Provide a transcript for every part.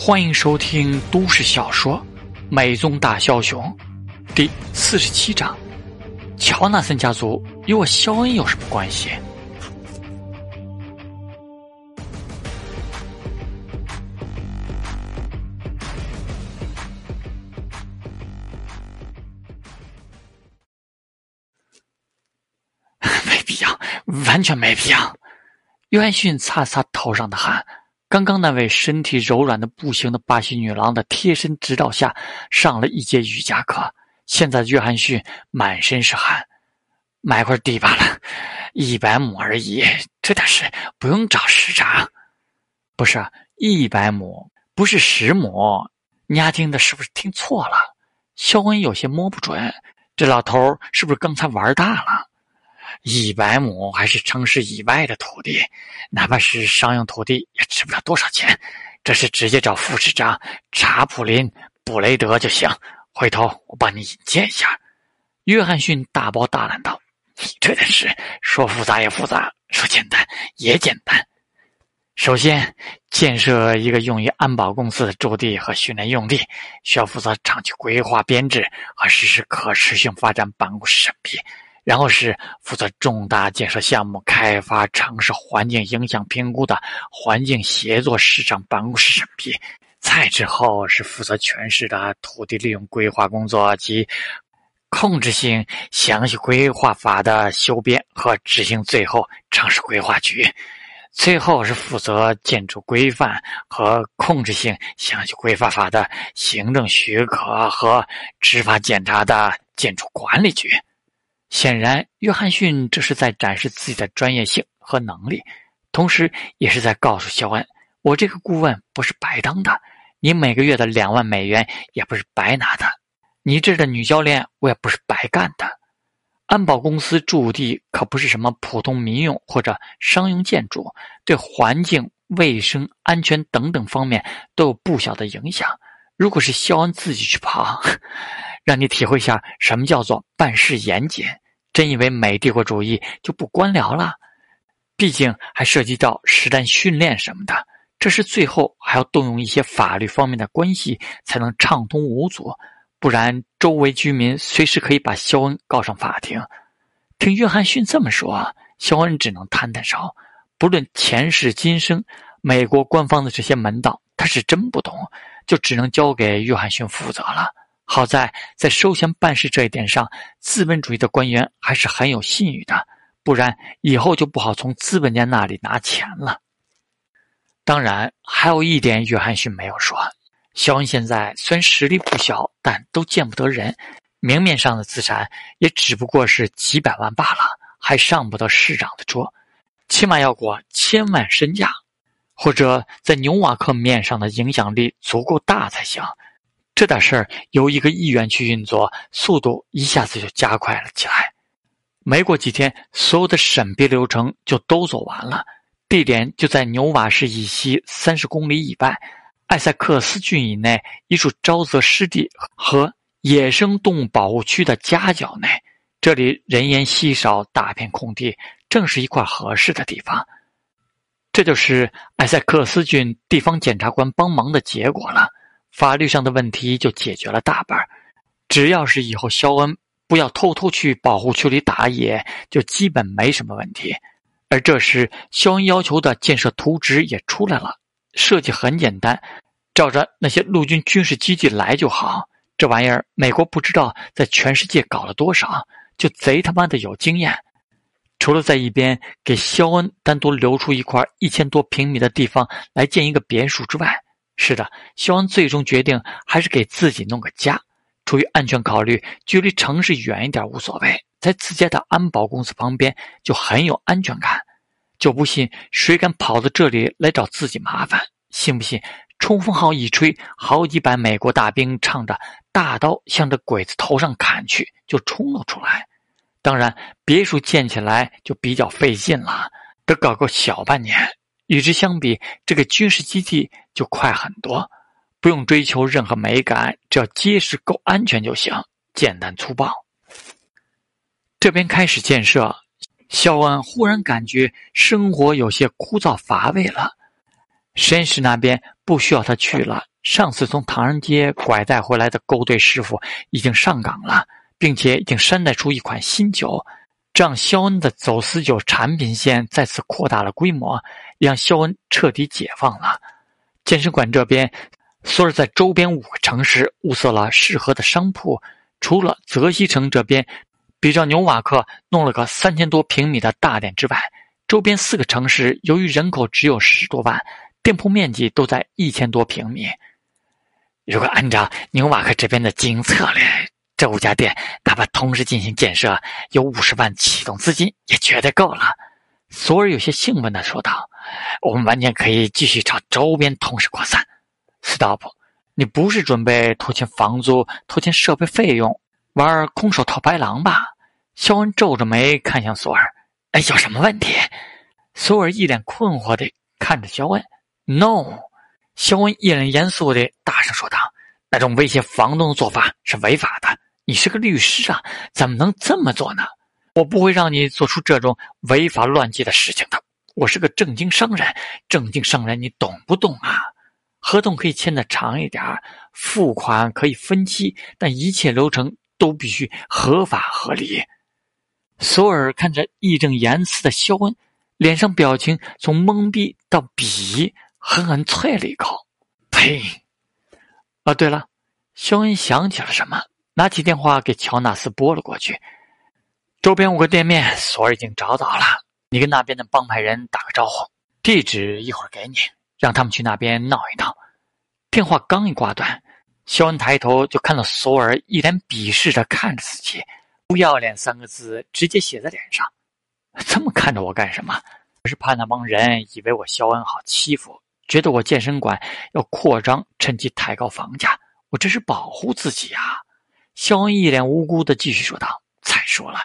欢迎收听都市小说《美宗大枭雄》第四十七章。乔纳森家族与我肖恩有什么关系？没必要，完全没必要。约翰逊擦擦头上的汗。刚刚那位身体柔软的不行的巴西女郎的贴身指导下，上了一节瑜伽课。现在约翰逊满身是汗，买块地罢了，一百亩而已，这点事不用找市长。不是一百亩，不是十亩，你丫听的是不是听错了？肖恩有些摸不准，这老头是不是刚才玩大了？一百亩还是城市以外的土地，哪怕是商用土地，也值不了多少钱。这是直接找副市长查普林·布雷德就行。回头我帮你引荐一下。约翰逊大包大揽道：“这件事说复杂也复杂，说简单也简单。首先，建设一个用于安保公司的驻地和训练用地，需要负责长期规划编制和实施可持续发展办公室审批。”然后是负责重大建设项目开发、城市环境影响评估的环境协作市场办公室审批，再之后是负责全市的土地利用规划工作及控制性详细规划法的修编和执行，最后城市规划局，最后是负责建筑规范和控制性详细规划法的行政许可和执法检查的建筑管理局。显然，约翰逊这是在展示自己的专业性和能力，同时也是在告诉肖恩：“我这个顾问不是白当的，你每个月的两万美元也不是白拿的，你这的女教练我也不是白干的。安保公司驻地可不是什么普通民用或者商用建筑，对环境、卫生、安全等等方面都有不小的影响。如果是肖恩自己去爬，让你体会一下什么叫做办事严谨。真以为美帝国主义就不官僚了？毕竟还涉及到实战训练什么的，这是最后还要动用一些法律方面的关系才能畅通无阻。不然，周围居民随时可以把肖恩告上法庭。听约翰逊这么说，肖恩只能摊摊手。不论前世今生，美国官方的这些门道，他是真不懂，就只能交给约翰逊负责了。好在在收钱办事这一点上，资本主义的官员还是很有信誉的，不然以后就不好从资本家那里拿钱了。当然，还有一点，约翰逊没有说：肖恩现在虽然实力不小，但都见不得人，明面上的资产也只不过是几百万罢了，还上不得市长的桌，起码要过千万身价，或者在纽瓦克面上的影响力足够大才行。这点事儿由一个议员去运作，速度一下子就加快了起来。没过几天，所有的审批流程就都走完了，地点就在纽瓦市以西三十公里以外，艾塞克斯郡以内一处沼泽湿地和野生动物保护区的夹角内。这里人烟稀少，大片空地，正是一块合适的地方。这就是艾塞克斯郡地方检察官帮忙的结果了。法律上的问题就解决了大半只要是以后肖恩不要偷偷去保护区里打野，就基本没什么问题。而这时，肖恩要求的建设图纸也出来了，设计很简单，照着那些陆军军事基地来就好。这玩意儿，美国不知道在全世界搞了多少，就贼他妈的有经验。除了在一边给肖恩单独留出一块一千多平米的地方来建一个别墅之外，是的，肖恩最终决定还是给自己弄个家。出于安全考虑，距离城市远一点无所谓，在自家的安保公司旁边就很有安全感。就不信谁敢跑到这里来找自己麻烦？信不信冲锋号一吹，好几百美国大兵唱着大刀向着鬼子头上砍去，就冲了出来。当然，别墅建起来就比较费劲了，得搞个小半年。与之相比，这个军事基地就快很多，不用追求任何美感，只要结实够安全就行，简单粗暴。这边开始建设，肖恩忽然感觉生活有些枯燥乏味了。实验室那边不需要他去了。上次从唐人街拐带回来的勾兑师傅已经上岗了，并且已经山寨出一款新酒，这让肖恩的走私酒产品线再次扩大了规模，让肖恩彻底解放了。健身馆这边，索尔在周边五个城市物色了适合的商铺，除了泽西城这边比照纽瓦克弄了个三千多平米的大店之外，周边四个城市由于人口只有十多万，店铺面积都在一千多平米。如果按照纽瓦克这边的经营策略，这五家店哪怕同时进行建设，有五十万启动资金也绝对够了。索尔有些兴奋的说道：“我们完全可以继续朝周边同时扩散。” Stop，你不是准备拖欠房租、拖欠设备费用，玩空手套白狼吧？肖恩皱着眉看向索尔：“哎，有什么问题？”索尔一脸困惑的看着肖恩：“No。”肖恩一脸严肃的大声说道：“那种威胁房东的做法是违法的。你是个律师啊，怎么能这么做呢？我不会让你做出这种违法乱纪的事情的。我是个正经商人，正经商人，你懂不懂啊？合同可以签的长一点，付款可以分期，但一切流程都必须合法合理。”索尔看着义正言辞的肖恩，脸上表情从懵逼到鄙夷。狠狠啐了一口，呸！啊，对了，肖恩想起了什么，拿起电话给乔纳斯拨了过去。周边五个店面，索尔已经找到了，你跟那边的帮派人打个招呼，地址一会儿给你，让他们去那边闹一闹。电话刚一挂断，肖恩抬头就看到索尔一脸鄙视着看着自己，“不要脸”三个字直接写在脸上。这么看着我干什么？我是怕那帮人以为我肖恩好欺负。觉得我健身馆要扩张，趁机抬高房价，我这是保护自己啊！肖恩一脸无辜的继续说道：“再说了，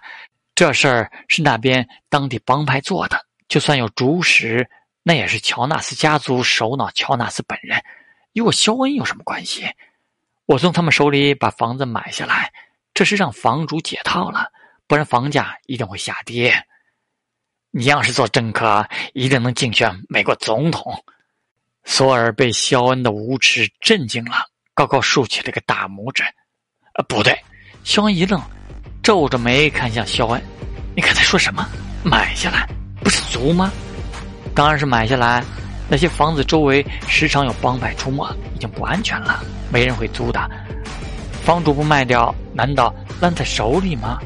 这事儿是那边当地帮派做的，就算有主使，那也是乔纳斯家族首脑乔纳斯本人，与我肖恩有什么关系？我从他们手里把房子买下来，这是让房主解套了，不然房价一定会下跌。你要是做政客，一定能竞选美国总统。”索尔被肖恩的无耻震惊了，高高竖起了个大拇指。呃，不对，肖恩一愣，皱着眉看向肖恩：“你刚才说什么？买下来？不是租吗？当然是买下来。那些房子周围时常有帮派出没，已经不安全了，没人会租的。房主不卖掉，难道烂在手里吗？”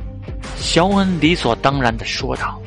肖恩理所当然的说道。